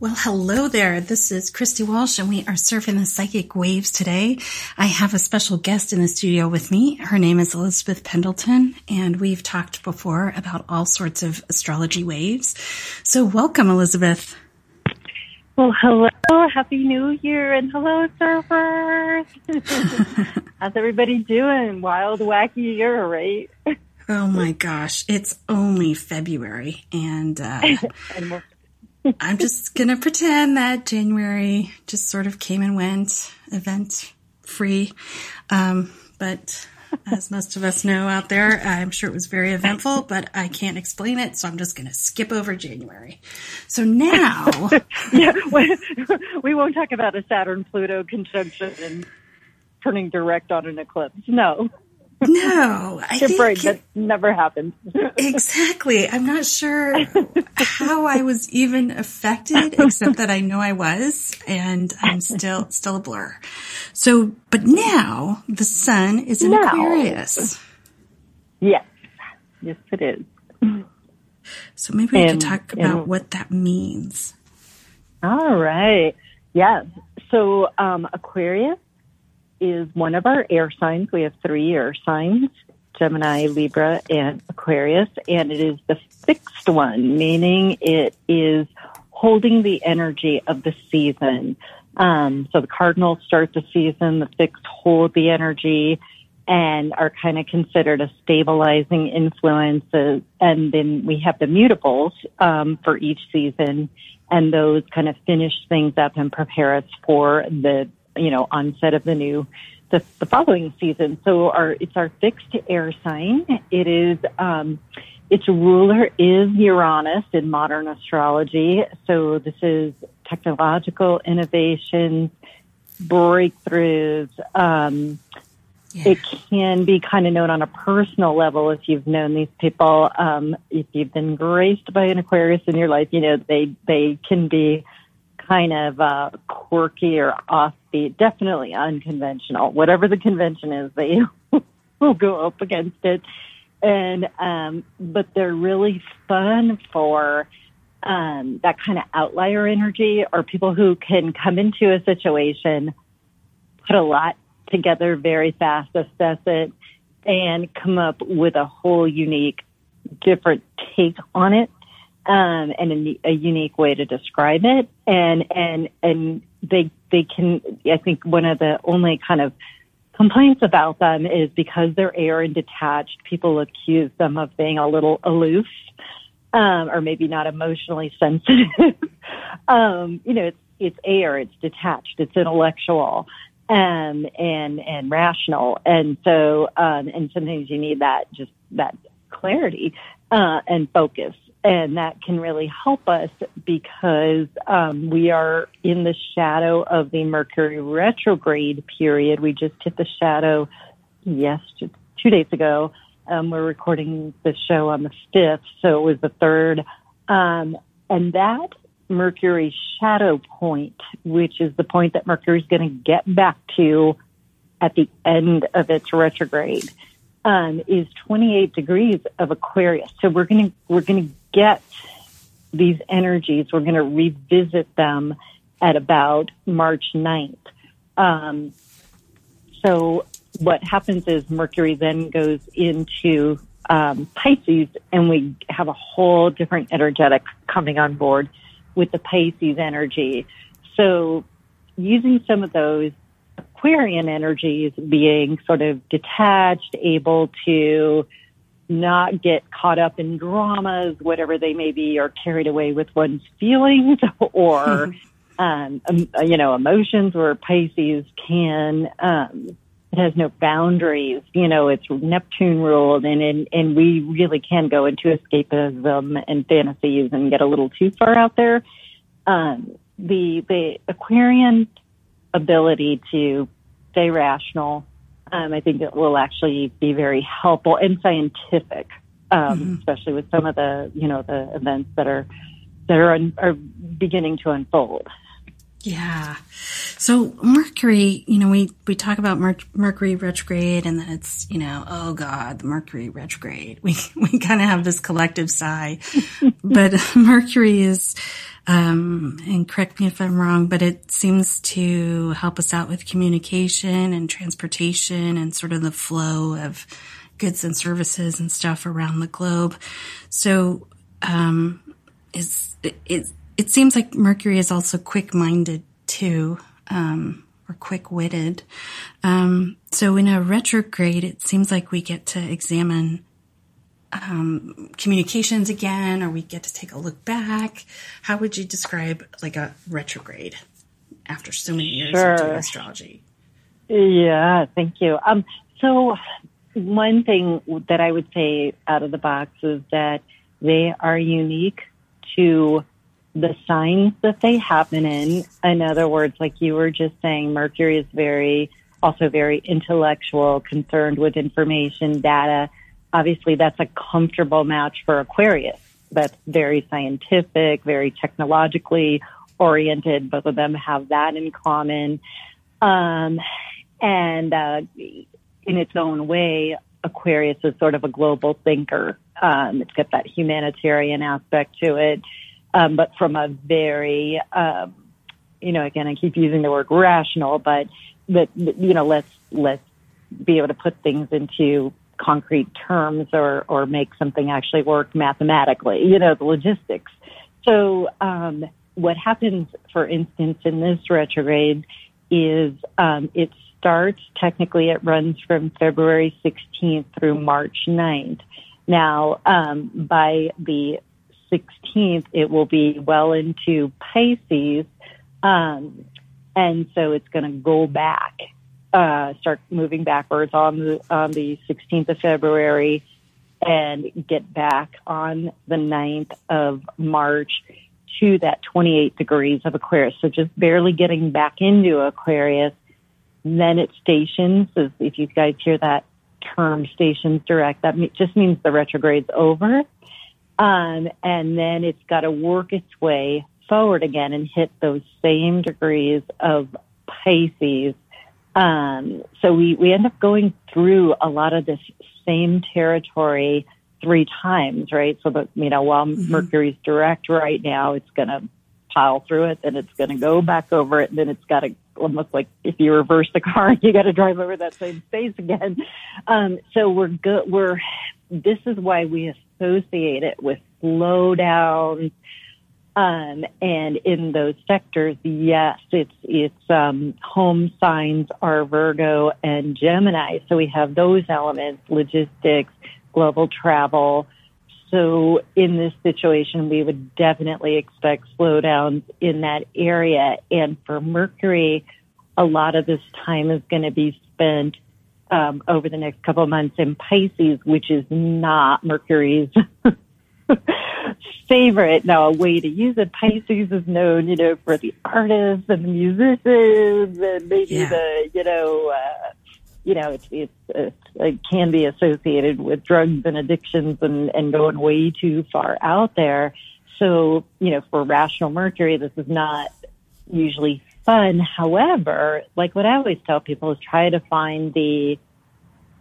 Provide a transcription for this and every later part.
Well, hello there. This is Christy Walsh and we are surfing the psychic waves today. I have a special guest in the studio with me. Her name is Elizabeth Pendleton and we've talked before about all sorts of astrology waves. So welcome, Elizabeth. Well, hello. Happy New Year and hello, surfers. How's everybody doing? Wild, wacky year, right? Oh my gosh. It's only February and, uh, and I'm just going to pretend that January just sort of came and went, event free. Um, but as most of us know out there, I'm sure it was very eventful, but I can't explain it. So I'm just going to skip over January. So now. yeah, we won't talk about a Saturn Pluto conjunction and turning direct on an eclipse. No. No, I think right, that never happened. exactly. I'm not sure how I was even affected, except that I know I was, and I'm still still a blur. So, but now the sun is in now. Aquarius. Yes, yes, it is. So maybe we and, can talk about and, what that means. All right. Yeah. So um, Aquarius is one of our air signs. We have three air signs, Gemini, Libra, and Aquarius, and it is the fixed one, meaning it is holding the energy of the season. Um, so the cardinals start the season, the fixed hold the energy and are kind of considered a stabilizing influence. And then we have the mutables um, for each season, and those kind of finish things up and prepare us for the you know, onset of the new, the, the following season. So our, it's our fixed air sign. It is, um, its ruler is Uranus in modern astrology. So this is technological innovations, breakthroughs, um, yeah. It can be kind of known on a personal level if you've known these people. Um, if you've been graced by an Aquarius in your life, you know they they can be kind of uh, quirky or offbeat, definitely unconventional. Whatever the convention is, they will go up against it. And um, but they're really fun for um, that kind of outlier energy, or people who can come into a situation, put a lot together very fast, assess it, and come up with a whole unique, different take on it um, and a, a, unique way to describe it. And and and they they can. I think one of the only kind of complaints about them is because they're air and detached. People accuse them of being a little aloof, um, or maybe not emotionally sensitive. um, you know, it's it's air. It's detached. It's intellectual. Um, and and rational, and so um, and sometimes you need that just that clarity uh, and focus and that can really help us because um, we are in the shadow of the Mercury retrograde period. We just hit the shadow, yes, two days ago. Um, we're recording the show on the fifth, so it was the third, um, and that Mercury shadow point, which is the point that Mercury is going to get back to at the end of its retrograde um, is 28 degrees of Aquarius. So we're going to we're going to get these energies. We're going to revisit them at about March 9th. Um, so what happens is Mercury then goes into um, Pisces, and we have a whole different energetic coming on board with the Pisces energy. So using some of those Aquarian energies being sort of detached, able to not get caught up in dramas, whatever they may be, or carried away with one's feelings or, um, um, you know, emotions where Pisces can, um, it has no boundaries. You know, it's Neptune ruled and, and, and we really can go into escapism and fantasies and get a little too far out there. Um, the the Aquarian ability to stay rational, um, I think it will actually be very helpful and scientific, um, mm-hmm. especially with some of the you know the events that are that are are beginning to unfold. Yeah. So Mercury, you know, we, we talk about Mer- Mercury retrograde and then it's, you know, oh God, the Mercury retrograde. We, we kind of have this collective sigh, but Mercury is, um, and correct me if I'm wrong, but it seems to help us out with communication and transportation and sort of the flow of goods and services and stuff around the globe. So, um, is, it, it seems like Mercury is also quick minded too, um, or quick witted. Um, so in a retrograde, it seems like we get to examine um, communications again, or we get to take a look back. How would you describe like a retrograde after so many years sure. of doing astrology? Yeah, thank you. Um, so one thing that I would say out of the box is that they are unique to the signs that they happen in. In other words, like you were just saying, Mercury is very, also very intellectual, concerned with information, data. Obviously, that's a comfortable match for Aquarius. That's very scientific, very technologically oriented. Both of them have that in common. Um, and uh, in its own way, Aquarius is sort of a global thinker. Um, it's got that humanitarian aspect to it um, but from a very, um, you know, again, I keep using the word rational, but that, you know, let's, let's be able to put things into concrete terms or, or make something actually work mathematically, you know, the logistics. So, um, what happens, for instance, in this retrograde is, um, it starts, technically it runs from February 16th through March 9th. Now, um, by the 16th, it will be well into Pisces. Um, and so it's going to go back, uh, start moving backwards on the, on the 16th of February and get back on the 9th of March to that 28 degrees of Aquarius. So just barely getting back into Aquarius. Then it stations, if you guys hear that term stations direct, that just means the retrograde's over. Um, and then it's got to work its way forward again and hit those same degrees of Pisces. Um, so we, we end up going through a lot of this same territory three times, right? So that, you know, while mm-hmm. Mercury's direct right now, it's going to pile through it, then it's going to go back over it, and then it's got to almost like if you reverse the car, you got to drive over that same space again. Um, so we're good. We're this is why we associate it with slowdowns. Um, and in those sectors, yes, it's it's um, home signs are Virgo and Gemini. So we have those elements: logistics, global travel. So in this situation, we would definitely expect slowdowns in that area. And for Mercury, a lot of this time is going to be spent um, over the next couple of months in Pisces, which is not Mercury's favorite. Now, a way to use it, Pisces is known, you know, for the artists and the musicians and maybe yeah. the, you know, uh, you know, it's, it's, it's, it can be associated with drugs and addictions and, and going way too far out there. So, you know, for rational Mercury, this is not usually fun. However, like what I always tell people is try to find the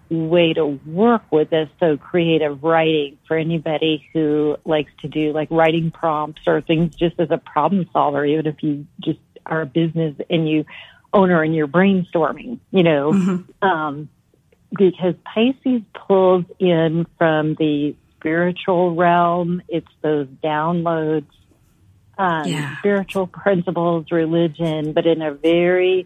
way to work with this. So creative writing for anybody who likes to do like writing prompts or things just as a problem solver, even if you just are a business and you owner and you're brainstorming, you know, mm-hmm. um, because Pisces pulls in from the spiritual realm. It's those downloads um, yeah. spiritual principles, religion, but in a very,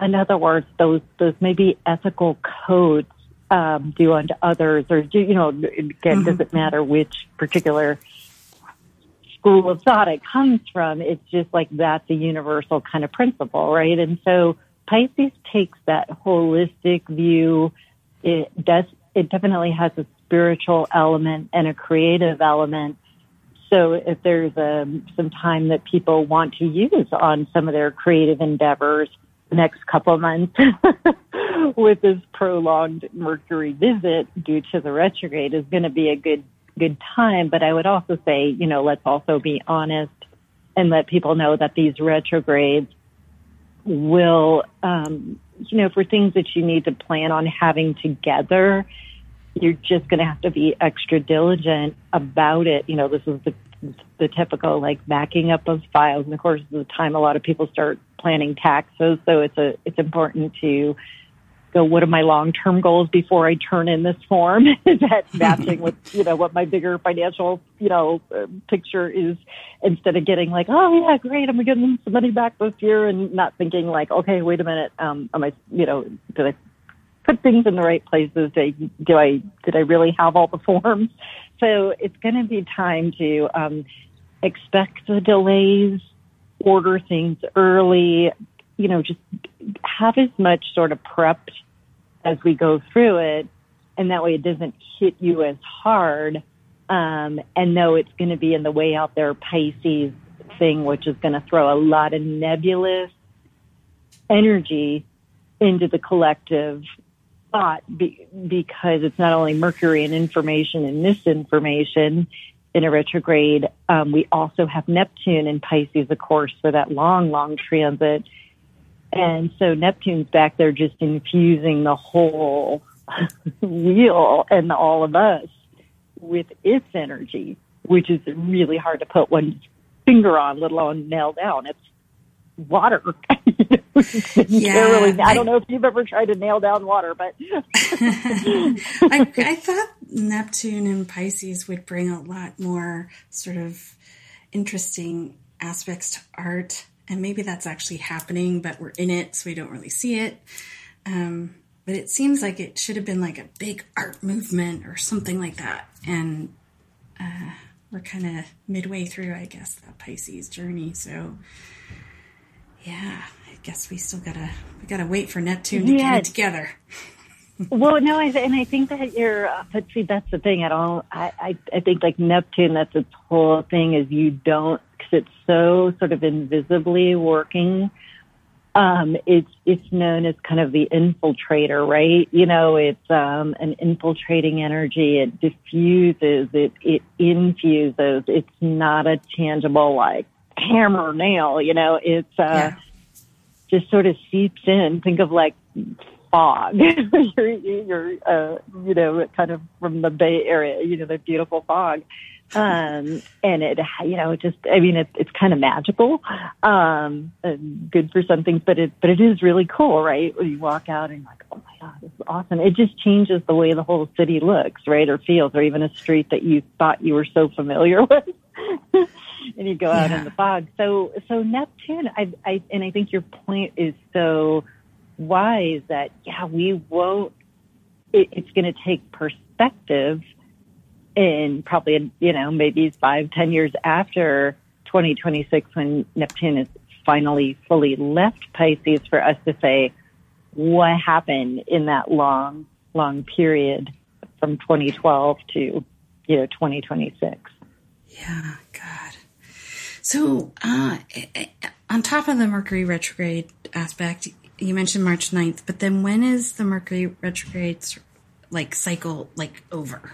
in other words, those those maybe ethical codes um, do unto others, or do you know? Again, mm-hmm. doesn't matter which particular school of thought it comes from. It's just like that's a universal kind of principle, right? And so Pisces takes that holistic view. It does. It definitely has a spiritual element and a creative element So if there's um, some time that people want to use on some of their creative endeavors, the next couple months with this prolonged Mercury visit due to the retrograde is going to be a good good time. But I would also say, you know, let's also be honest and let people know that these retrogrades will, um, you know, for things that you need to plan on having together, you're just going to have to be extra diligent about it. You know, this is the the typical like backing up of files, and of course, the time a lot of people start planning taxes. So it's a it's important to go, what are my long-term goals before I turn in this form? is that matching with, you know, what my bigger financial, you know, picture is instead of getting like, oh yeah, great, I'm getting some money back this year and not thinking like, okay, wait a minute, um, am I, you know, did I put things in the right places? Do I, do I did I really have all the forms? So it's going to be time to, um, expect the delays, order things early, you know, just have as much sort of prepped as we go through it. And that way it doesn't hit you as hard. Um, and know it's going to be in the way out there Pisces thing, which is going to throw a lot of nebulous energy into the collective thought be, because it's not only Mercury and information and misinformation in a retrograde. Um, we also have Neptune in Pisces, of course, for that long, long transit and so Neptune's back there just infusing the whole wheel and all of us with its energy, which is really hard to put one finger on, let alone nail down. It's water. yeah, really, I, I, don't know if you've ever tried to nail down water, but I, I thought Neptune and Pisces would bring a lot more sort of interesting aspects to art and maybe that's actually happening, but we're in it, so we don't really see it. Um, but it seems like it should have been like a big art movement or something like that. And uh, we're kind of midway through, I guess, that Pisces journey. So, yeah, guess we still gotta we gotta wait for Neptune to yeah. get it together. well, no, I, and I think that you're, uh, but see, that's the thing. At don't, I, I, I think like Neptune, that's its whole thing is you don't, cause it's so sort of invisibly working. Um, it's, it's known as kind of the infiltrator, right? You know, it's, um, an infiltrating energy. It diffuses, it, it infuses. It's not a tangible like hammer nail, you know, it's, uh, yeah. Just sort of seeps in. Think of like fog. you're, you're uh, you know, kind of from the Bay Area, you know, the beautiful fog. Um, and it, you know, just, I mean, it, it's kind of magical, um, and good for some things, but it, but it is really cool, right? When you walk out and you're like, oh my God, this is awesome. It just changes the way the whole city looks, right? Or feels, or even a street that you thought you were so familiar with. and you go out yeah. in the fog. So, so Neptune, I, I, and I think your point is so, wise that, yeah, we won't, it, it's going to take perspective in probably, you know, maybe five, ten years after 2026 when Neptune is finally fully left Pisces for us to say, what happened in that long, long period from 2012 to, you know, 2026. Yeah. So, uh, on top of the Mercury retrograde aspect, you mentioned March 9th, but then when is the Mercury retrograde like cycle like over?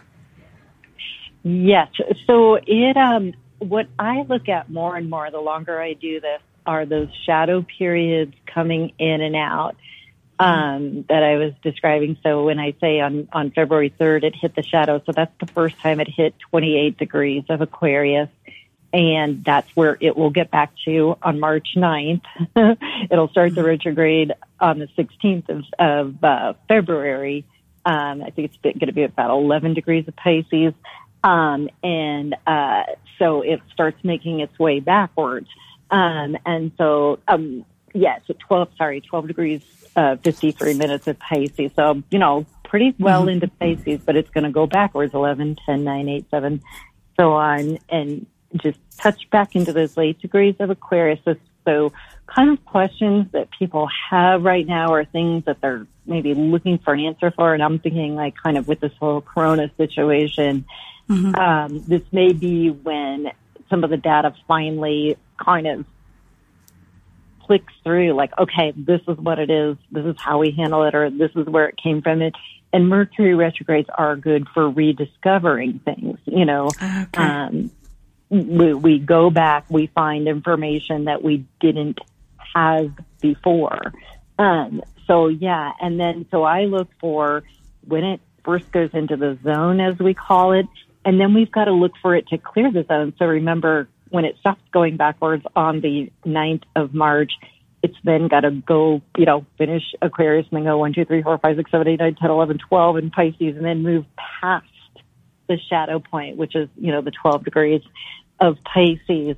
Yes. So it um what I look at more and more the longer I do this are those shadow periods coming in and out um, that I was describing. So when I say on, on February 3rd, it hit the shadow. So that's the first time it hit 28 degrees of Aquarius and that's where it will get back to on March 9th. It'll start the retrograde on the 16th of, of uh, February. Um, I think it's going to be about 11 degrees of Pisces. Um, and uh, so it starts making its way backwards. Um, and so, um, yes, yeah, so 12, sorry, 12 degrees, uh, 53 minutes of Pisces. So, you know, pretty well mm-hmm. into Pisces, but it's going to go backwards 11, 10, 9, 8, 7, so on. And just touch back into those late degrees of Aquarius. So, so kind of questions that people have right now are things that they're maybe looking for an answer for. And I'm thinking like kind of with this whole Corona situation, mm-hmm. um, this may be when some of the data finally kind of clicks through like, okay, this is what it is. This is how we handle it or this is where it came from. It, and Mercury retrogrades are good for rediscovering things, you know. Okay. Um, we, we go back, we find information that we didn't have before. Um, so yeah, and then so I look for when it first goes into the zone, as we call it, and then we've got to look for it to clear the zone. So remember, when it stops going backwards on the 9th of March, it's then got to go, you know, finish Aquarius and then go 1, 2, 3, 4, 5, 6, 7, 8, 9, 10, 11, 12 in Pisces and then move past the shadow point, which is, you know, the 12 degrees of Pisces,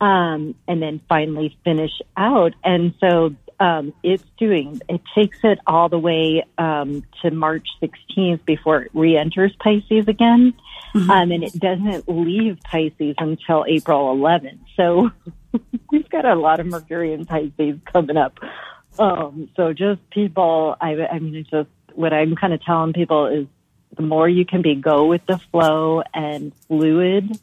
um, and then finally finish out. And so um, it's doing, it takes it all the way um, to March 16th before it re-enters Pisces again. Mm-hmm. Um, and it doesn't leave Pisces until April 11th. So we've got a lot of Mercury in Pisces coming up. Um, so just people, I, I mean, it's just what I'm kind of telling people is the more you can be go with the flow and fluid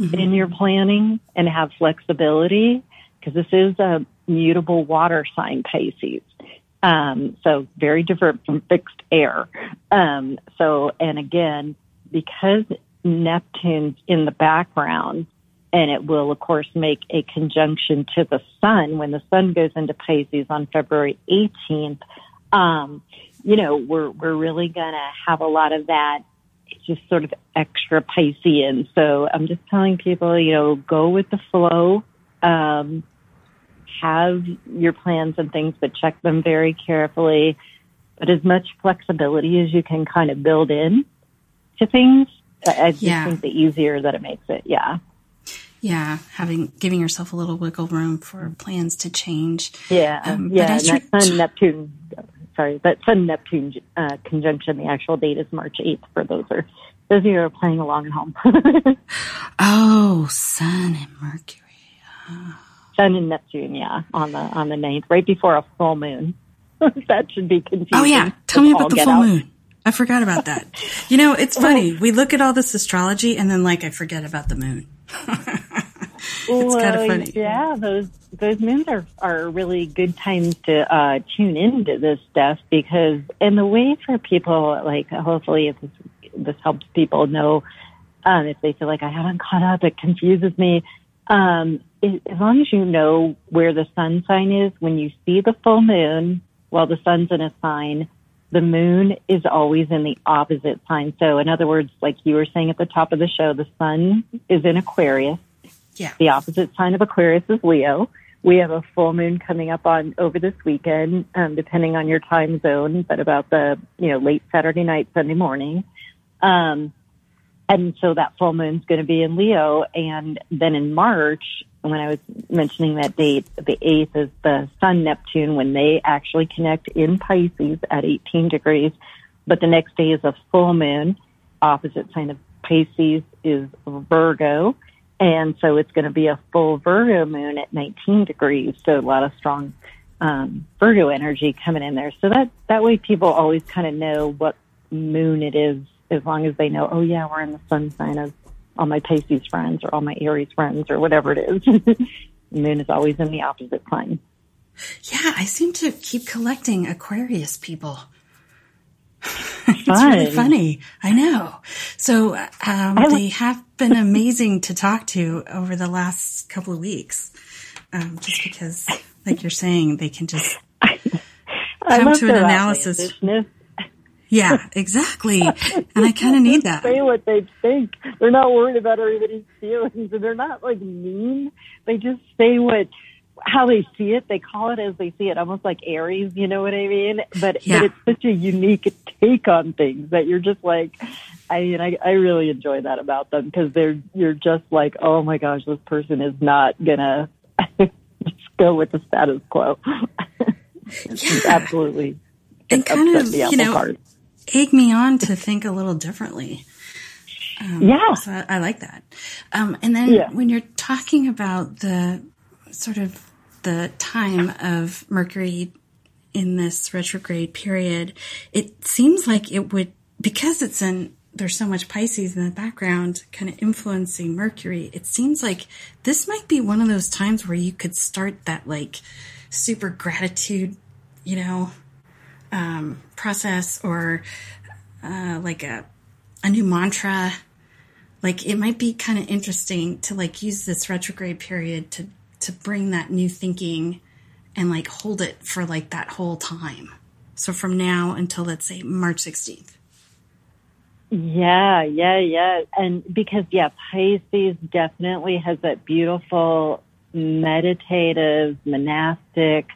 mm-hmm. in your planning and have flexibility, because this is a mutable water sign Pisces. Um, so very different from fixed air. Um, so, and again, because Neptune's in the background, and it will, of course, make a conjunction to the sun when the sun goes into Pisces on February 18th. Um, you know, we're we're really gonna have a lot of that. Just sort of extra Piscean. So I'm just telling people, you know, go with the flow. Um, have your plans and things, but check them very carefully. But as much flexibility as you can kind of build in to things, I just yeah. think the easier that it makes it. Yeah. Yeah, having giving yourself a little wiggle room for plans to change. Yeah, um, yeah. and that Sun Neptune, sorry, that Sun Neptune uh, conjunction. The actual date is March eighth. For those are those of you who are playing along at home. oh, Sun and Mercury. Oh. Sun and Neptune, yeah, on the on the ninth, right before a full moon. that should be confusing. Oh yeah, tell me about the full out. moon. I forgot about that. you know, it's funny. We look at all this astrology and then like I forget about the moon. It's well, kind of funny. Yeah, those those moons are are really good times to uh, tune into this stuff because and the way for people like hopefully if this, this helps people know um, if they feel like I haven't caught up, it confuses me. Um, it, as long as you know where the sun sign is, when you see the full moon while the sun's in a sign, the moon is always in the opposite sign. So in other words, like you were saying at the top of the show, the sun is in Aquarius. Yeah. The opposite sign of Aquarius is Leo. We have a full moon coming up on over this weekend, um, depending on your time zone, but about the, you know, late Saturday night, Sunday morning. Um, and so that full moon's going to be in Leo. And then in March, when I was mentioning that date, the 8th is the Sun Neptune when they actually connect in Pisces at 18 degrees. But the next day is a full moon. Opposite sign of Pisces is Virgo. And so it's going to be a full Virgo moon at 19 degrees. So a lot of strong um, Virgo energy coming in there. So that, that way people always kind of know what moon it is as long as they know, oh yeah, we're in the sun sign of all my Pisces friends or all my Aries friends or whatever it is. moon is always in the opposite sign. Yeah, I seem to keep collecting Aquarius people. it's really funny. I know. So um, they have been amazing to talk to over the last couple of weeks. Um, just because, like you're saying, they can just come to an analysis. Yeah, exactly. and I kind of need that. Say what they think. They're not worried about everybody's feelings, and they're not like mean. They just say what how they see it. They call it as they see it, almost like Aries. You know what I mean? But, yeah. but it's such a unique take on things that you're just like. I mean, I, I really enjoy that about them because they're you're just like, oh my gosh, this person is not gonna just go with the status quo. yeah. absolutely and kind of you know part egg me on to think a little differently. Um, yeah. So I, I, like that. Um, and then yeah. when you're talking about the sort of the time of Mercury in this retrograde period, it seems like it would, because it's in there's so much Pisces in the background kind of influencing Mercury, it seems like this might be one of those times where you could start that like super gratitude, you know, um, process or uh, like a, a new mantra. Like it might be kind of interesting to like use this retrograde period to, to bring that new thinking and like hold it for like that whole time. So from now until let's say March 16th. Yeah, yeah, yeah. And because, yeah, Pisces definitely has that beautiful meditative, monastic,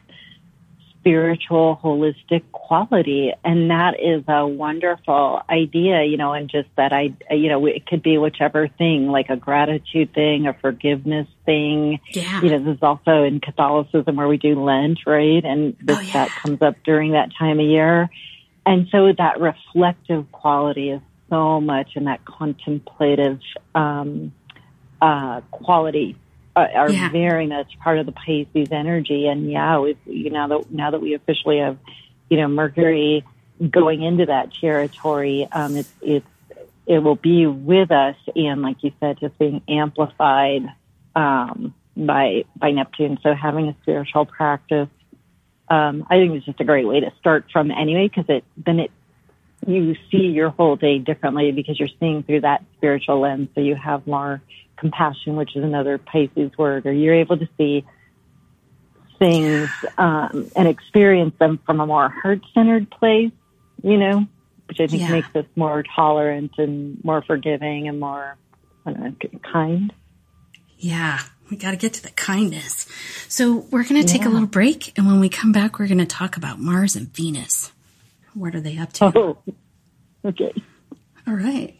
spiritual, holistic quality. And that is a wonderful idea, you know, and just that I, you know, it could be whichever thing, like a gratitude thing, a forgiveness thing. Yeah. You know, this is also in Catholicism where we do Lent, right? And this, oh, yeah. that comes up during that time of year. And so that reflective quality is so much and that contemplative um, uh, quality uh, are Yeah. very much part of the Pisces energy. And yeah, we you know that now that we officially have you know Mercury going into that territory, um, it's it's it will be with us, and like you said, just being amplified um, by by Neptune. So having a spiritual practice, um, I think it's just a great way to start from anyway, because it then it you see your whole day differently because you're seeing through that spiritual lens. So you have more compassion, which is another Pisces word, or you're able to see things um, and experience them from a more heart-centered place, you know, which I think Yeah. makes us more tolerant and more forgiving and more know, kind. Yeah, we got to get to the kindness. So we're going to take a little break, and when we come back, we're going to talk about Mars and Venus. What are they up to? Oh, okay. All right.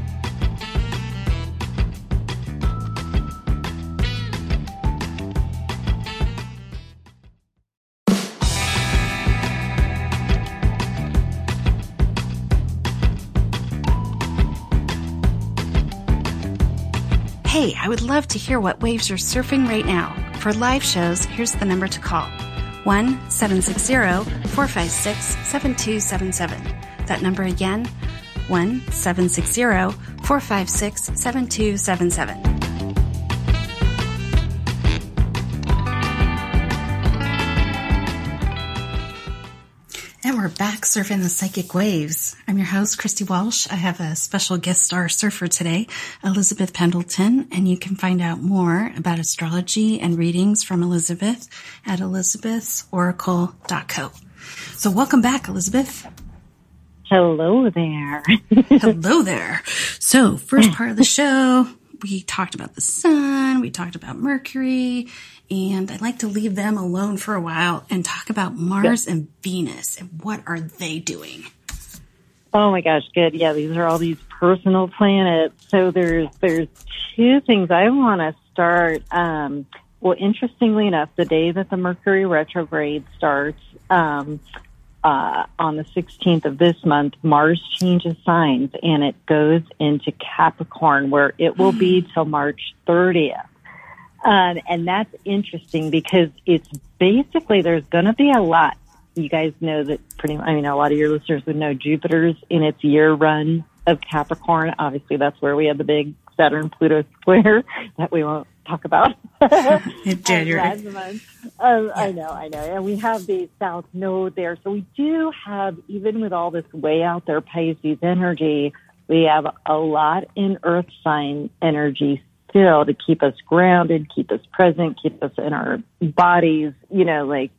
Hey, I would love to hear what waves you're surfing right now. For live shows, here's the number to call 1 760 456 7277. That number again 1 760 456 7277. Back surfing the psychic waves. I'm your host, Christy Walsh. I have a special guest star surfer today, Elizabeth Pendleton, and you can find out more about astrology and readings from Elizabeth at elizabethsoracle.co. So welcome back, Elizabeth. Hello there. Hello there. So first part of the show, we talked about the sun, we talked about Mercury, and I'd like to leave them alone for a while and talk about Mars and Venus and what are they doing? Oh my gosh, good. Yeah, these are all these personal planets. So there's there's two things I want to start. Um, well, interestingly enough, the day that the Mercury retrograde starts um, uh, on the 16th of this month, Mars changes signs and it goes into Capricorn, where it will be till March 30th. Um, and that's interesting because it's basically there's going to be a lot. You guys know that pretty. I mean, a lot of your listeners would know Jupiter's in its year run of Capricorn. Obviously, that's where we have the big Saturn Pluto square that we won't talk about. In January. Um, I know, I know. And we have the South Node there. So we do have, even with all this way out there Pisces energy, we have a lot in Earth sign energy still to keep us grounded, keep us present, keep us in our bodies, you know, like,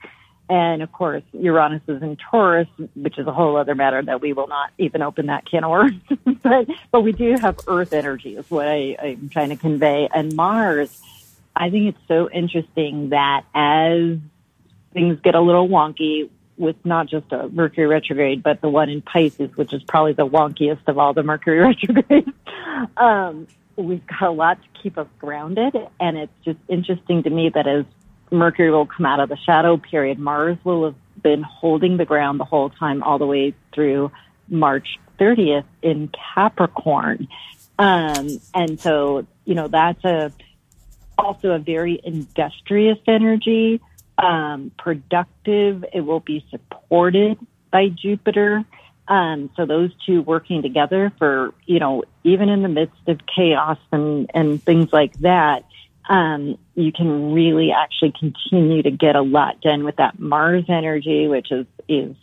and of course, Uranus is in Taurus, which is a whole other matter that we will not even open that can of worms. but, but we do have Earth energy is what I, I'm trying to convey. And Mars, I think it's so interesting that as things get a little wonky, with not just a Mercury retrograde, but the one in Pisces, which is probably the wonkiest of all the Mercury retrogrades. um, we've got a lot to keep us grounded, and it's just interesting to me that as Mercury will come out of the shadow period, Mars will have been holding the ground the whole time, all the way through March 30th in Capricorn. Um, and so, you know, that's a also a very industrious energy, um, productive. It will be supported by Jupiter. Um, so those two working together for, you know, even in the midst of chaos and, and things like that, um, you can really actually continue to get a lot done with that Mars energy, which is, is,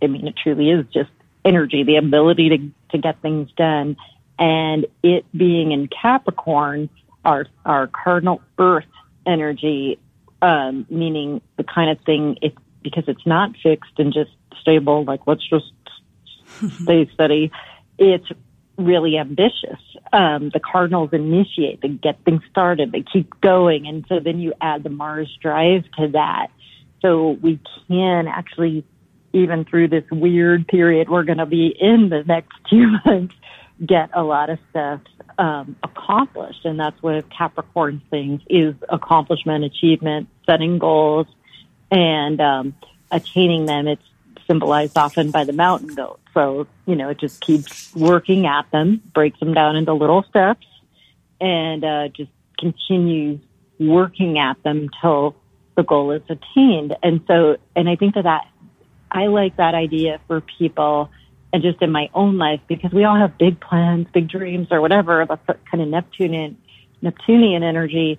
I mean, it truly is just energy, the ability to, to get things done. And it being in Capricorn, our, our cardinal earth energy, um, meaning the kind of thing, it, because it's not fixed and just stable, like let's just stay study, it's really ambitious. Um, the Cardinals initiate, they get things started, they keep going. And so then you add the Mars drive to that. So we can actually, even through this weird period we're going to be in the next two months, get a lot of stuff um, accomplished. And that's what Capricorn things is accomplishment, achievement, setting goals, and um, attaining them. It's symbolized often by the mountain goat. So, you know, it just keeps working at them, breaks them down into little steps, and uh, just continues working at them till the goal is attained. And so, and I think that that, I like that idea for people and just in my own life because we all have big plans, big dreams or whatever, that's kind of Neptunian, Neptunian energy,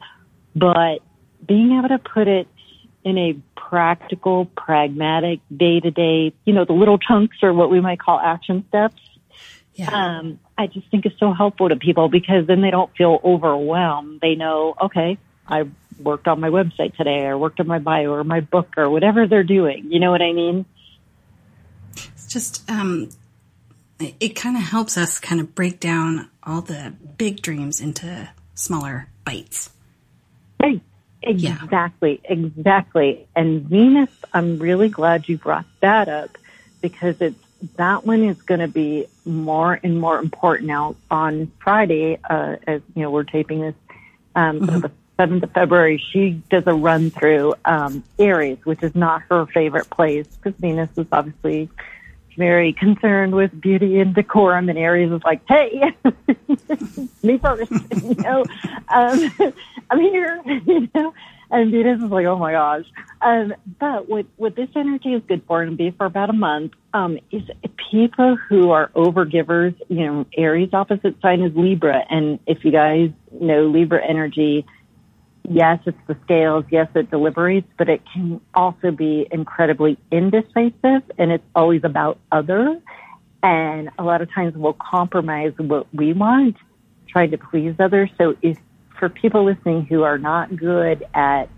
but being able to put it in a practical, pragmatic, day to day, you know, the little chunks or what we might call action steps. Yeah. Um, I just think is so helpful to people because then they don't feel overwhelmed. They know, okay, I worked on my website today or worked on my bio or my book or whatever they're doing. You know what I mean? It's just, um, it kind of helps us kind of break down all the big dreams into smaller bites. Exactly, yeah. exactly. And Venus, I'm really glad you brought that up because it's that one is going to be more and more important now on Friday. Uh, as you know, we're taping this um, mm-hmm. the seventh of February. She does a run through um, Aries, which is not her favorite place because Venus is obviously very concerned with beauty and decorum, and Aries is like, "Hey, me first, you know, um, I'm here, you know." And Venus is like, "Oh my gosh!" Um, but what what this energy is good for, and be for about a month, um, is people who are overgivers. You know, Aries opposite sign is Libra, and if you guys know Libra energy yes, it's the scales. Yes, it deliberates, but it can also be incredibly indecisive and it's always about other. And a lot of times we'll compromise what we want, trying to please others. So if for people listening who are not good at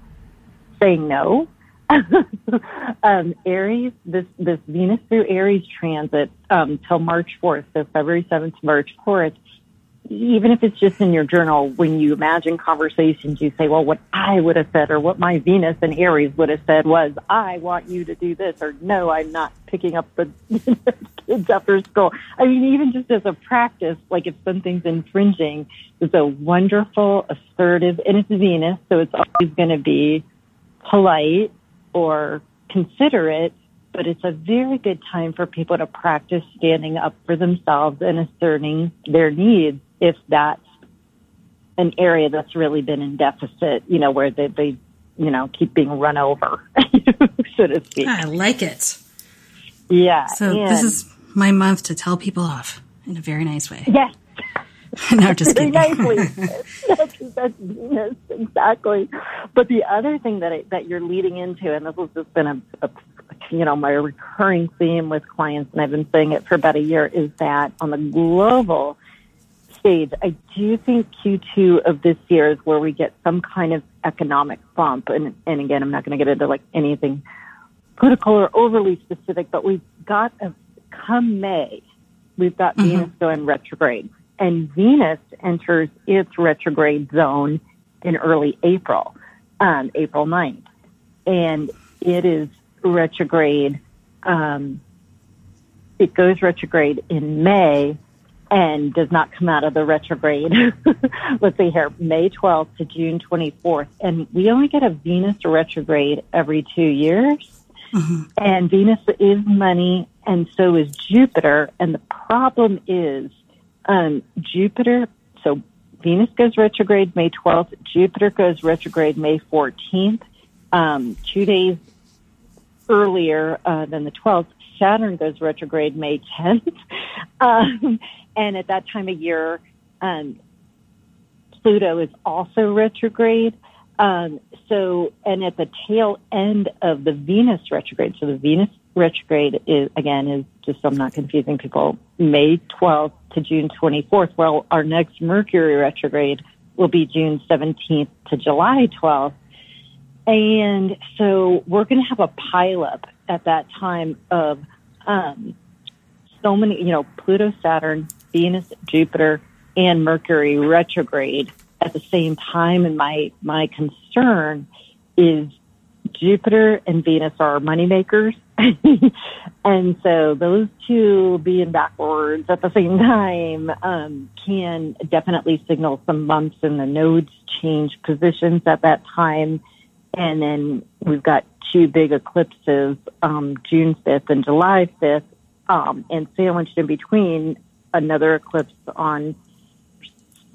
saying no, um, Aries, this, this Venus through Aries transit, um, till March 4th, so February 7th to March 4th, even if it's just in your journal, when you imagine conversations, you say, well, what I would have said or what my Venus and Aries would have said was, I want you to do this or no, I'm not picking up the kids after school. I mean, even just as a practice, like if something's infringing, it's a wonderful, assertive, and it's Venus, so it's always going to be polite or considerate, but it's a very good time for people to practice standing up for themselves and asserting their needs if that's an area that's really been in deficit, you know, where they, they you know, keep being run over, so to speak. I like it. Yeah. So this is my month to tell people off in a very nice way. Yes. no, just kidding. nicely. that's, that's exactly. But the other thing that I, that you're leading into, and this has just been a, a you know my recurring theme with clients, and I've been saying it for about a year, is that on the global stage, I do think Q2 of this year is where we get some kind of economic bump. And, and again, I'm not going to get into like anything political or overly specific, but we've got a, come May, we've got mm-hmm. Venus going retrograde and Venus enters its retrograde zone in early April, um, April 9th. And it is retrograde. Um, it goes retrograde in May and does not come out of the retrograde. Let's see here, May 12th to June 24th. And we only get a Venus retrograde every two years. Mm-hmm. And Venus is money, and so is Jupiter. And the problem is, um, Jupiter, so Venus goes retrograde May 12th, Jupiter goes retrograde May 14th. Um, two days earlier uh, than the 12th, Saturn goes retrograde May 10th. um, and at that time of year, um, Pluto is also retrograde. Um, so, and at the tail end of the Venus retrograde, so the Venus retrograde is, again, is just, so I'm not confusing people, May 12th to June 24th. Well, our next Mercury retrograde will be June 17th to July 12th. And so we're going to have a pileup at that time of, um, so many, you know, Pluto, Saturn, Venus, Jupiter, and Mercury retrograde at the same time. And my, my concern is Jupiter and Venus are money makers. and so those two being backwards at the same time um, can definitely signal some bumps in the nodes change positions at that time. And then we've got two big eclipses, um, June 5th and July 5th, um, and sandwiched in between another eclipse on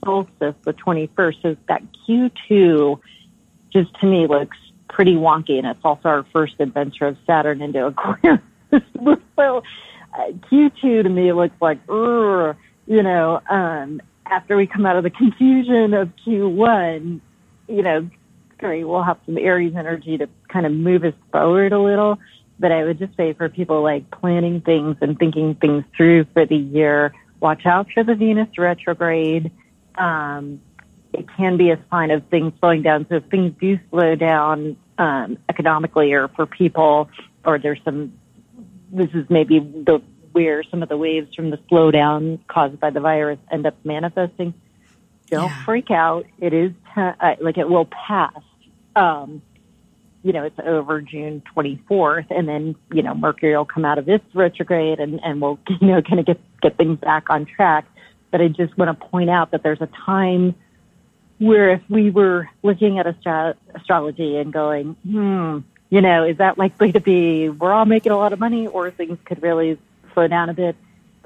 solstice, the 21st. So that Q2 just to me looks pretty wonky, and it's also our first adventure of Saturn into Aquarius. so uh, Q2 to me looks like, you know, um, after we come out of the confusion of Q1, you know, great, we'll have some Aries energy to kind of move us forward a little. But I would just say for people like planning things and thinking things through for the year, watch out for the Venus retrograde. Um, it can be a sign of things slowing down. So if things do slow down um, economically or for people, or there's some, this is maybe the where some of the waves from the slowdown caused by the virus end up manifesting. Don't yeah. freak out. It is uh, like it will pass. Um, you know, it's over June 24th, and then you know Mercury will come out of its retrograde, and and we'll you know kind of get get things back on track. But I just want to point out that there's a time where if we were looking at astro- astrology and going, hmm, you know, is that likely to be we're all making a lot of money or things could really slow down a bit?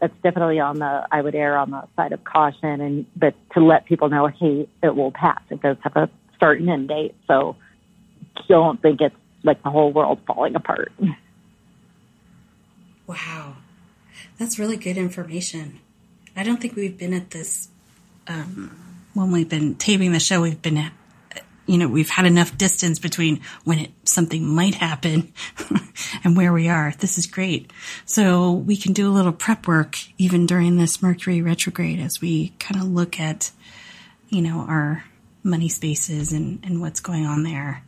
That's definitely on the, I would err on the side of caution and, but to let people know, hey, it will pass. It does have a start and end date. So don't think it's like the whole world falling apart. Wow. That's really good information. I don't think we've been at this um, when we've been taping the show. We've been, you know, we've had enough distance between when it, something might happen and where we are. This is great. So we can do a little prep work even during this Mercury retrograde as we kind of look at, you know, our money spaces and, and what's going on there.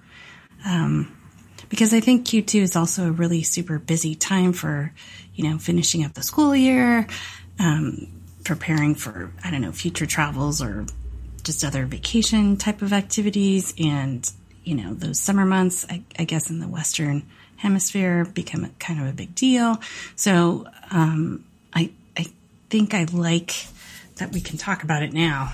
Um, because I think Q2 is also a really super busy time for, you know, finishing up the school year, um, preparing for, I don't know, future travels or just other vacation type of activities. And, you know, those summer months, I, I guess in the Western hemisphere become a, kind of a big deal. So, um, I, I think I like that we can talk about it now.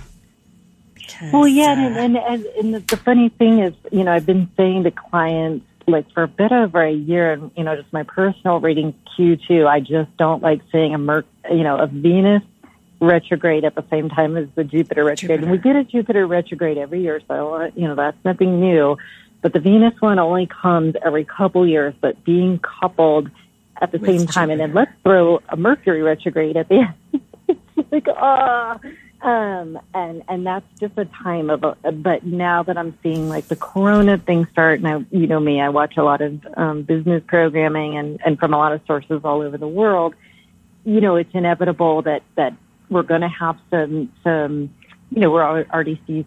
Well, yeah. Uh, and, and, and the funny thing is, you know, I've been saying to clients, like for a bit over a year, and you know, just my personal reading Q2, I just don't like seeing a Merc, you know, a Venus retrograde at the same time as the Jupiter retrograde. Jupiter. And we get a Jupiter retrograde every year, so, uh, you know, that's nothing new. But the Venus one only comes every couple years, but being coupled at the With same time. Jupiter. And then let's throw a Mercury retrograde at the end. it's like, ah. Oh. Um, and, and that's just a time of, a, but now that I'm seeing like the Corona thing start, and I, you know me, I watch a lot of, um, business programming and, and from a lot of sources all over the world, you know, it's inevitable that, that we're going to have some, some, you know, we're already see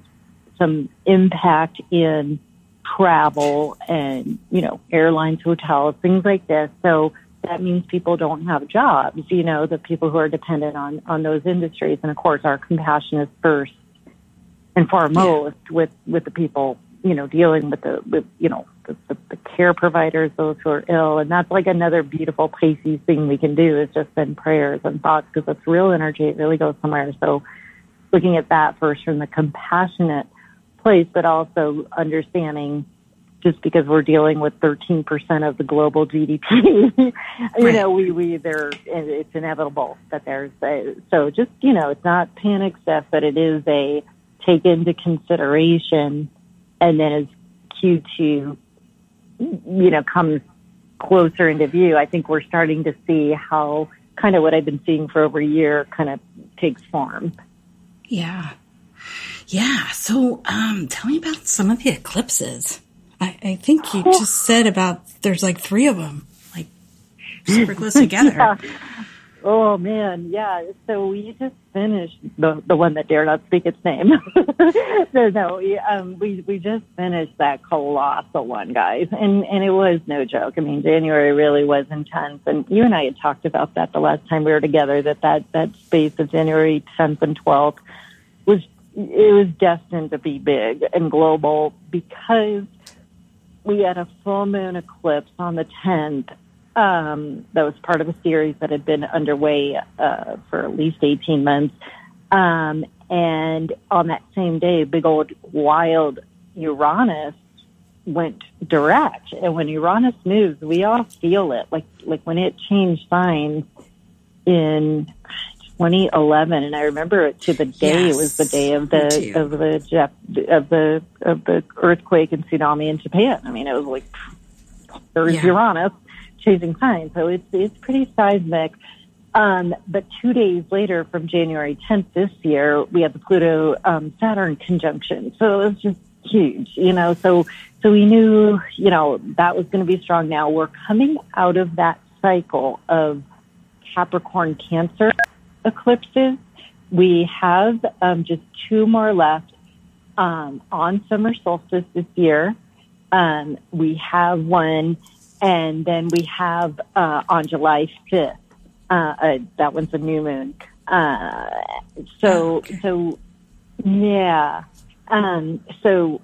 some impact in travel and, you know, airlines, hotels, things like this. So that means people don't have jobs, you know, the people who are dependent on, on those industries. And of course, our compassion is first and foremost yeah. with, with the people you know, dealing with the, with, you know, the, the, the care providers, those who are ill. And that's like another beautiful Pisces thing we can do is just send prayers and thoughts because it's real energy. It really goes somewhere. So looking at that first from the compassionate place, but also understanding just because we're dealing with 13% of the global GDP, you right. know, we, we, there, it's inevitable that there's a, so just, you know, it's not panic stuff, but it is a take into consideration. And then as Q2, you know, comes closer into view, I think we're starting to see how kind of what I've been seeing for over a year kind of takes form. Yeah. Yeah. So, um, tell me about some of the eclipses. I, I think you just said about there's like three of them, like super close together. yeah. Oh man, yeah. So we just finished the the one that dare not speak its name. so no, we, um, we we just finished that colossal one, guys, and and it was no joke. I mean, January really was intense, and you and I had talked about that the last time we were together. That that that space of January 10th and 12th was it was destined to be big and global because we had a full moon eclipse on the 10th. Um, that was part of a series that had been underway uh, for at least 18 months. Um, and on that same day, big old wild Uranus went direct. And when Uranus moves, we all feel it. Like like when it changed signs in 2011, and I remember it to the day. Yes, it was the day of the of the of the of the earthquake and tsunami in Japan. I mean, it was like there's yeah. Uranus chasing signs, so it's it's pretty seismic. Um, but two days later, from January 10th this year, we had the Pluto um, Saturn conjunction. So it was just huge, you know. So so we knew, you know, that was going to be strong. Now we're coming out of that cycle of Capricorn Cancer eclipses. We have um, just two more left um, on summer solstice this year. Um, we have one, and then we have uh, on July 5th. Uh, uh, that one's a new moon. Uh, so, okay. so yeah. Um, so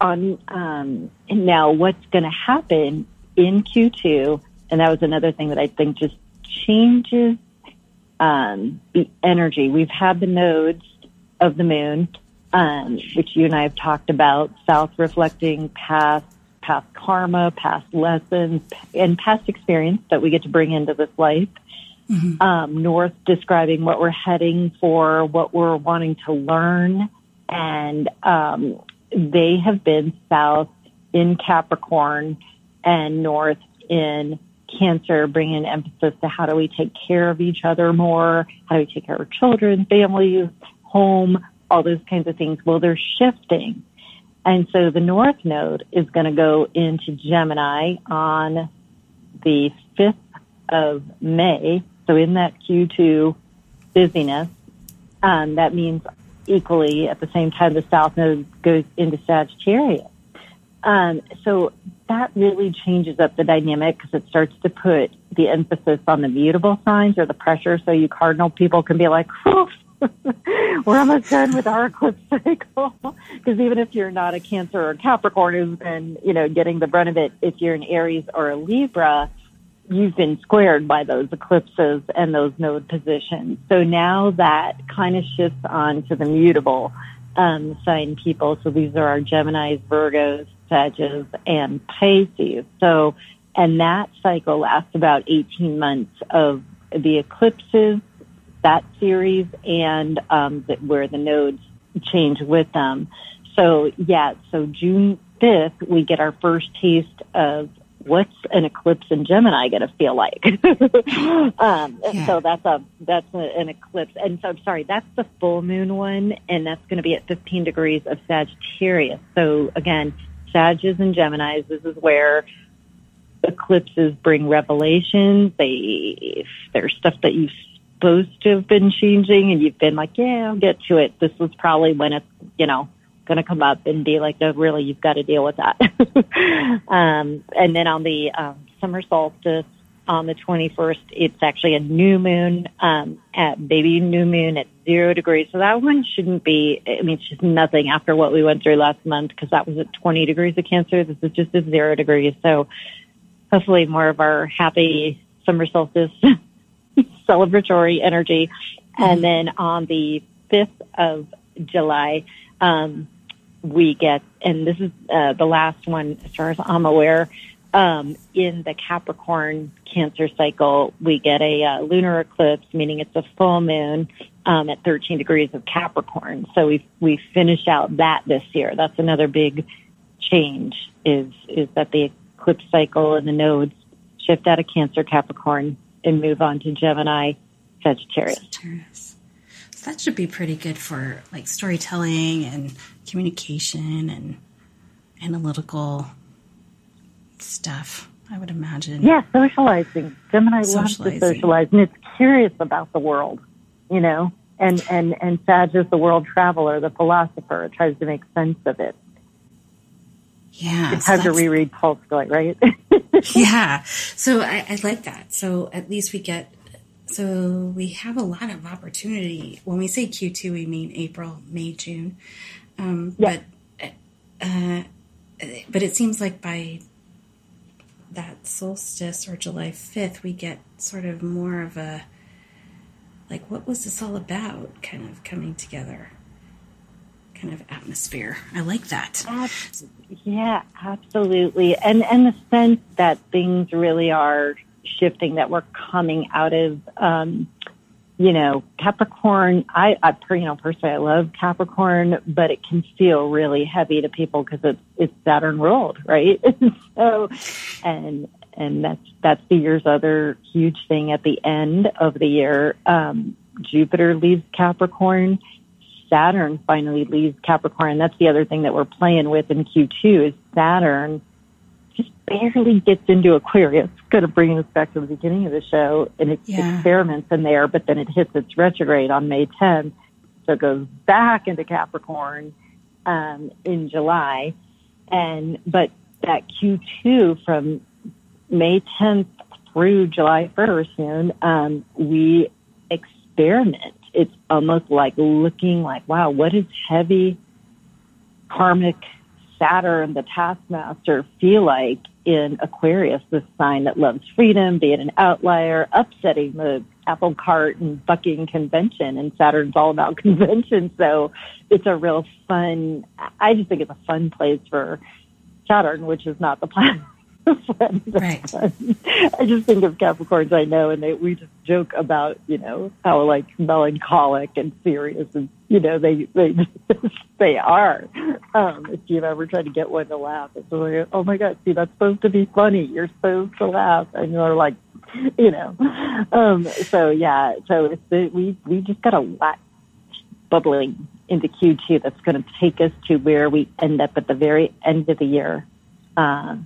on um, now, what's going to happen in Q2? And that was another thing that I think just changes um, the energy. We've had the nodes of the moon, um, which you and I have talked about, south reflecting past past karma, past lessons, and past experience that we get to bring into this life. Mm-hmm. Um, north describing what we're heading for, what we're wanting to learn, and um, they have been south in Capricorn and north in cancer, bringing emphasis to how do we take care of each other more? How do we take care of our children, families, home, all those kinds of things? Well, they're shifting. And so the North Node is going to go into Gemini on the 5th of May. So in that Q2 busyness, um, that means equally at the same time the South Node goes into Sagittarius. Um, so that really changes up the dynamic because it starts to put the emphasis on the mutable signs or the pressure. So you cardinal people can be like, we're almost done with our eclipse cycle. Because even if you're not a Cancer or Capricorn who's been, you know, getting the brunt of it, if you're an Aries or a Libra, you've been squared by those eclipses and those node positions. So now that kind of shifts on to the mutable um, sign people. So these are our Geminis, Virgos, And Pisces. So, and that cycle lasts about 18 months of the eclipses, that series, and um, the, where the nodes change with them. So, yeah, so June 5th, we get our first taste of what's an eclipse in Gemini going to feel like? um, yeah. So that's a that's a, an eclipse, and so I'm sorry, that's the full moon one, and that's going to be at 15 degrees of Sagittarius. So again, Sages and Geminis, this is where eclipses bring revelations. They, if there's stuff that you're supposed to have been changing and you've been like, yeah, I'll get to it. This was probably when it's, you know, going to come up and be like, no, really, you've got to deal with that. um, and then on the um, summer solstice, on the 21st, it's actually a new moon, um, at baby new moon at zero degrees. So that one shouldn't be, I mean, it's just nothing after what we went through last month because that was at 20 degrees of Cancer. This is just at zero degrees. So hopefully more of our happy summer solstice celebratory energy. Mm-hmm. And then on the 5th of July, um, we get, and this is uh, the last one as far as I'm aware, um, in the Capricorn Cancer cycle, we get a uh, lunar eclipse, meaning it's a full moon um, at 13 degrees of Capricorn. So we we finish out that this year. That's another big change is is that the eclipse cycle and the nodes shift out of Cancer Capricorn and move on to Gemini Sagittarius. Sagittarius. So that should be pretty good for like storytelling and communication and analytical stuff. I would imagine. Yeah, socializing. Gemini socializing. loves to socialize, and it's curious about the world. You know, and and and Sag is the world traveler, the philosopher. Tries to make sense of it. Yeah, it's so hard to reread Tolstoy, right? yeah, so I, I like that. So at least we get. So we have a lot of opportunity. When we say Q2, we mean April, May, June. Um, yeah. But uh, but it seems like by that solstice or July 5th, we get sort of more of a like, what was this all about kind of coming together kind of atmosphere. I like that. Yeah, absolutely. And, and the sense that things really are shifting, that we're coming out of, um, you know, Capricorn, I, I, you know, personally, I love Capricorn, but it can feel really heavy to people because it's, it's Saturn ruled, right? so, and, and that's, that's the year's other huge thing at the end of the year. Um, Jupiter leaves Capricorn. Saturn finally leaves Capricorn. That's the other thing that we're playing with in Q2 is Saturn barely gets into Aquarius, kind of bringing us back to the beginning of the show, and it yeah. experiments in there, but then it hits its retrograde on May 10th. So it goes back into Capricorn um, in July. And, but that Q2 from May 10th through July 1st, um, we experiment. It's almost like looking like, wow, what is heavy karmic Saturn, the taskmaster, feel like in Aquarius, this sign that loves freedom, being an outlier, upsetting the apple cart and bucking convention. And Saturn's all about convention. So it's a real fun, I just think it's a fun place for Saturn, which is not the planet right. I just think of Capricorns I know, and they we just joke about you know how like melancholic and serious, and you know they they they are. Um, if you've ever tried to get one to laugh, it's like oh my god, see that's supposed to be funny. You're supposed to laugh, and you're like, you know. Um, so yeah, so it's the, we we just got a lot bubbling into Q2 that's going to take us to where we end up at the very end of the year. Uh,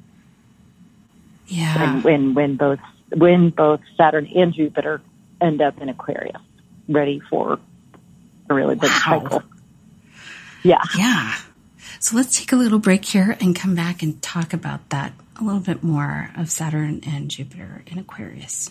yeah. When, when, when both, when both Saturn and Jupiter end up in Aquarius, ready for a really big wow. cycle. Yeah. Yeah. So let's take a little break here and come back and talk about that a little bit more of Saturn and Jupiter in Aquarius.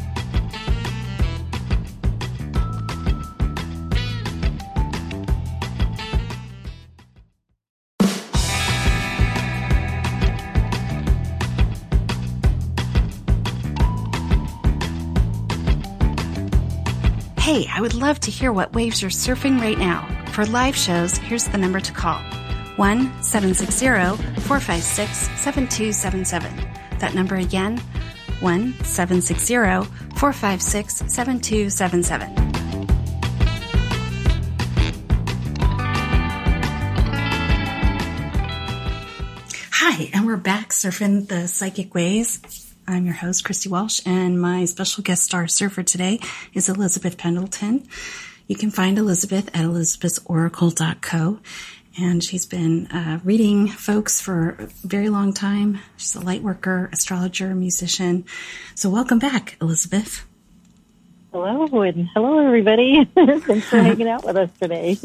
Hey, I would love to hear what waves you're surfing right now. For live shows, here's the number to call 1 760 456 7277. That number again 1 760 456 7277. Hi, and we're back surfing the psychic waves. I'm your host, Christy Walsh, and my special guest star surfer today is Elizabeth Pendleton. You can find Elizabeth at elizabethsoracle.co. And she's been uh, reading folks for a very long time. She's a light worker, astrologer, musician. So, welcome back, Elizabeth. Hello, and hello, everybody. Thanks for hanging out with us today.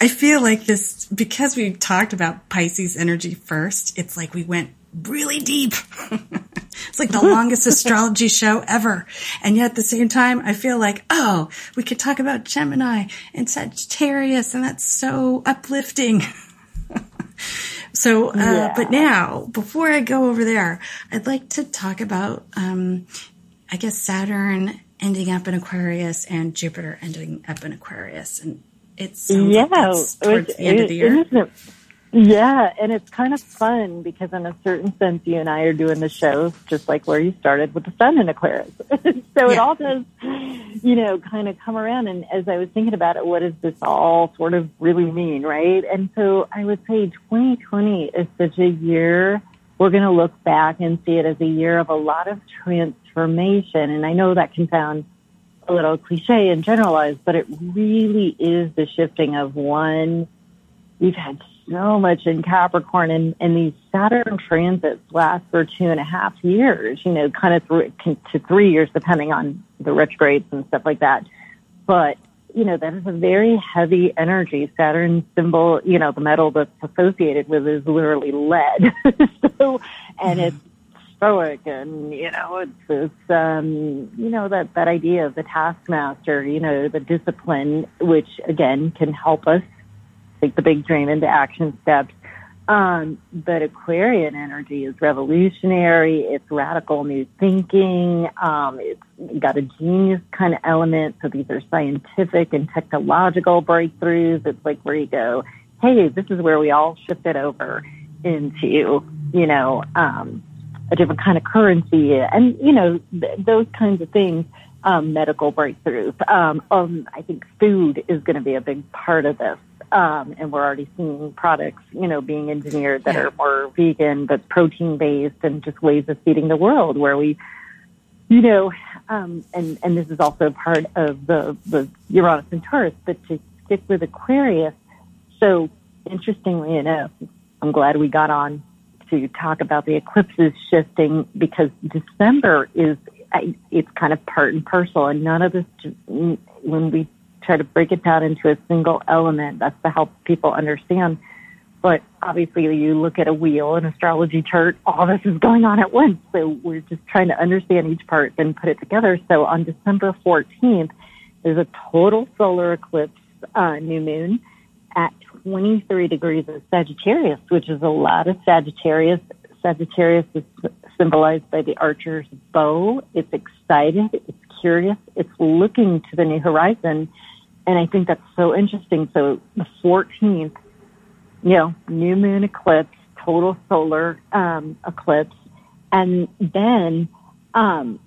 I feel like this, because we talked about Pisces energy first, it's like we went really deep. it's like the longest astrology show ever. And yet at the same time, I feel like, oh, we could talk about Gemini and Sagittarius and that's so uplifting. so, uh, yeah. but now, before I go over there, I'd like to talk about, um, I guess Saturn ending up in Aquarius and Jupiter ending up in Aquarius. And it's yeah, like towards it, the end it, of the year. Yeah, and it's kind of fun because in a certain sense, you and I are doing the show just like where you started with the sun in Aquarius. so yeah. it all does, you know, kind of come around. And as I was thinking about it, what does this all sort of really mean, right? And so I would say 2020 is such a year. We're going to look back and see it as a year of a lot of transformation. And I know that can sound a little cliche and generalized, but it really is the shifting of one. We've had so much in Capricorn and, and these Saturn transits last for two and a half years, you know, kind of through to three years depending on the retrogrades and stuff like that. But, you know, that is a very heavy energy. Saturn symbol, you know, the metal that's associated with is literally lead. so, and mm-hmm. it's stoic and, you know, it's this, um, you know, that, that idea of the taskmaster, you know, the discipline, which again can help us take the big dream into action steps. Um, but Aquarian energy is revolutionary. It's radical new thinking. Um, it's got a genius kind of element. So these are scientific and technological breakthroughs. It's like where you go, hey, this is where we all shifted over into, you know, um, a different kind of currency and, you know, th- those kinds of things. Um, medical breakthroughs. Um, um, I think food is going to be a big part of this. Um, and we're already seeing products, you know, being engineered that are more vegan, but protein based and just ways of feeding the world where we, you know, um, and, and this is also part of the, the Uranus and Taurus, but to stick with Aquarius. So interestingly enough, I'm glad we got on to talk about the eclipses shifting because December is, it's kind of part and parcel and none of this, when we try to break it down into a single element. That's to help people understand. But obviously, you look at a wheel, an astrology chart, all this is going on at once. So we're just trying to understand each part and put it together. So on December 14th, there's a total solar eclipse uh, new moon at 23 degrees of Sagittarius, which is a lot of Sagittarius. Sagittarius is symbolized by the archer's bow. It's excited. It's curious. It's looking to the new horizon. And I think that's so interesting. So the 14th, you know, new moon eclipse, total solar um, eclipse. And then um,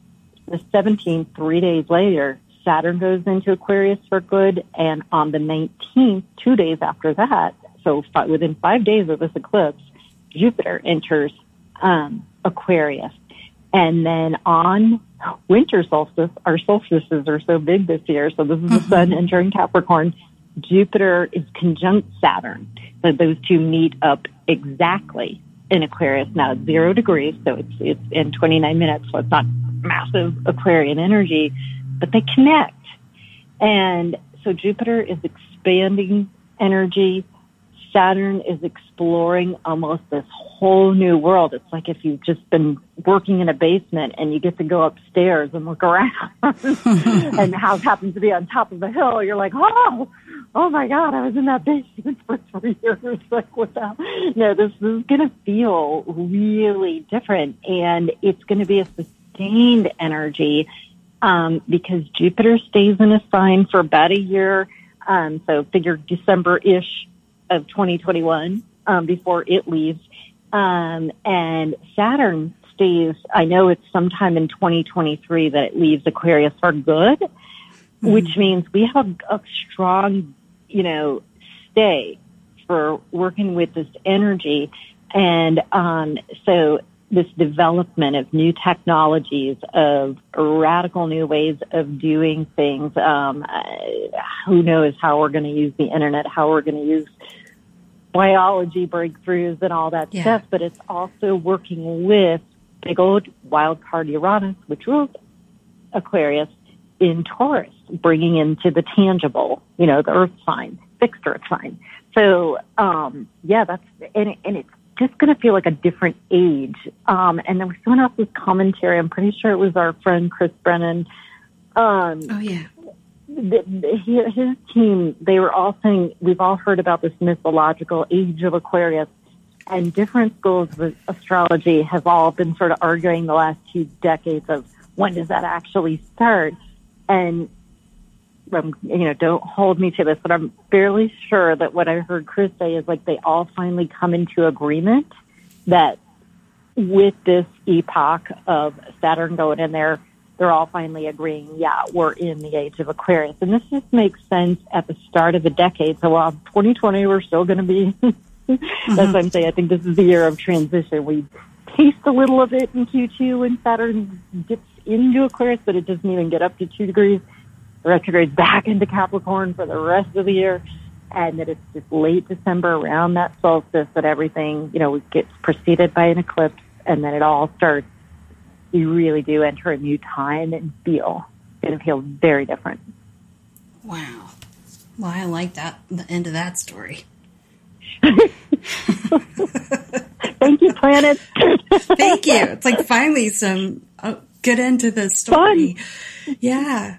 the 17th, three days later, Saturn goes into Aquarius for good. And on the 19th, two days after that, so five, within five days of this eclipse, Jupiter enters um, Aquarius. And then on winter solstice, our solstices are so big this year. So this is the mm-hmm. sun entering Capricorn. Jupiter is conjunct Saturn. So those two meet up exactly in Aquarius. Now it's zero degrees. So it's, it's in 29 minutes. So it's not massive Aquarian energy, but they connect. And so Jupiter is expanding energy. Saturn is exploring almost this whole new world. It's like if you've just been working in a basement and you get to go upstairs and look around and the house happens to be on top of a hill. You're like, oh, oh my God, I was in that basement for three years. Like, what the? No, this, this is going to feel really different and it's going to be a sustained energy, um, because Jupiter stays in a sign for about a year. Um, so figure December-ish of 2021, um, before it leaves um, and Saturn stays, I know it's sometime in 2023 that it leaves Aquarius for good, mm-hmm. which means we have a strong, you know, stay for working with this energy. And, um, so this development of new technologies, of radical new ways of doing things. Um, who knows how we're going to use the internet, how we're going to use biology breakthroughs and all that yeah. stuff, but it's also working with big old wild card Uranus, which rules Aquarius in Taurus, bringing into the tangible, you know, the earth sign, fixed earth sign. So, um, yeah, that's, and, and it's just going to feel like a different age. Um, and there was someone else's commentary. I'm pretty sure it was our friend Chris Brennan. Um, oh yeah. His team, they were all saying, we've all heard about this mythological age of Aquarius and different schools of astrology have all been sort of arguing the last two decades of when does that actually start? And um, you know, don't hold me to this, but I'm fairly sure that what I heard Chris say is like they all finally come into agreement that with this epoch of Saturn going in there, they're all finally agreeing, yeah, we're in the age of Aquarius. And this just makes sense at the start of the decade. So while 2020, we're still going to be, mm-hmm. what I'm saying. I think this is the year of transition. We taste a little of it in Q2 when Saturn dips into Aquarius, but it doesn't even get up to two degrees retrogrades back into Capricorn for the rest of the year. And that it's just late December around that solstice that everything, you know, gets preceded by an eclipse and then it all starts. You really do enter a new time and feel. It's going to feel very different. Wow. Well, I like that, the end of that story. Thank you, planet. Thank you. It's like finally some good end to the story. Fun. Yeah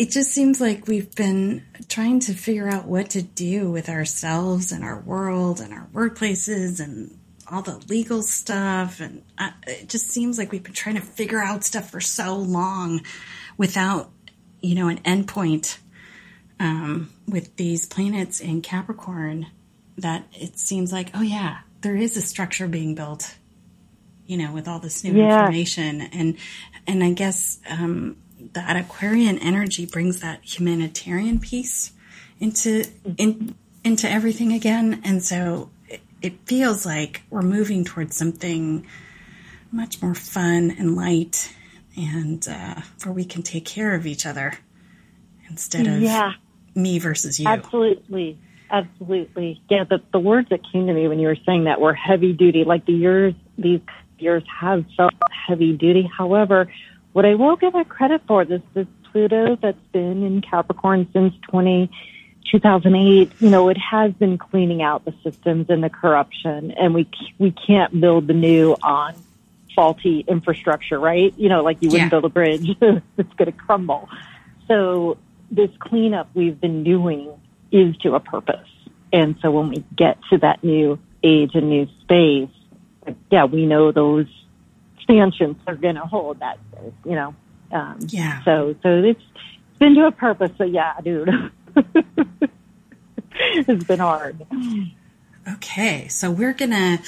it just seems like we've been trying to figure out what to do with ourselves and our world and our workplaces and all the legal stuff. And uh, it just seems like we've been trying to figure out stuff for so long without, you know, an endpoint um, with these planets in Capricorn that it seems like, oh, yeah, there is a structure being built, you know, with all this new yeah. information. And, and I guess, um, that Aquarian energy brings that humanitarian piece into in, into everything again, and so it, feels like we're moving towards something much more fun and light, and uh, where we can take care of each other instead of yeah. me versus you. Absolutely. Absolutely. Yeah, the, the words that came to me when you were saying that were heavy duty. Like the years, these years have felt heavy duty. However, what I will give it credit for this this Pluto that's been in Capricorn since 20, 2008, you know, it has been cleaning out the systems and the corruption, and we we can't build the new on faulty infrastructure, right? You know, like you wouldn't yeah. build a bridge; it's going to crumble. So this cleanup we've been doing is to a purpose, and so when we get to that new age and new space, yeah, we know those expansions are going to hold that, you know. Um, yeah. So, so it's been to a purpose. So yeah, dude, it's been hard. Okay. So we're going to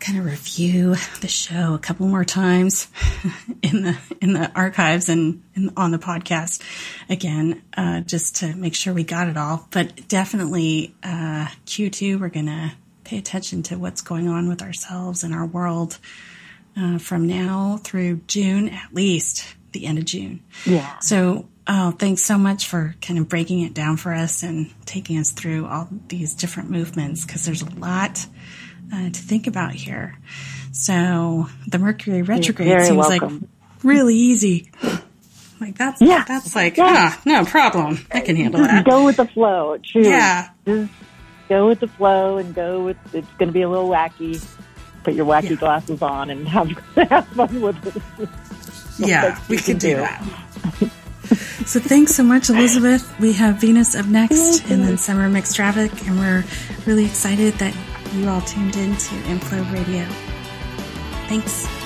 kind of review the show a couple more times in the, in the archives and in, on the podcast again, uh, just to make sure we got it all. But definitely, uh, Q2, we're going to pay attention to what's going on with ourselves and our world uh, from now through June, at least the end of June. Yeah. So, oh, thanks so much for kind of breaking it down for us and taking us through all these different movements because there's a lot uh, to think about here. So, the Mercury retrograde seems welcome. like really easy. Like that's yeah. that's like yeah. ah no problem. I can handle that. Go with the flow. True. Yeah. Just go with the flow and go with it's going to be a little wacky. Put your wacky yeah. glasses on and have, have fun with it. yeah, we can do, do that. so thanks so much, Elizabeth. We have Venus up next and then Summer Mixed Traffic, and we're really excited that you all tuned in to Inflow Radio. Thanks.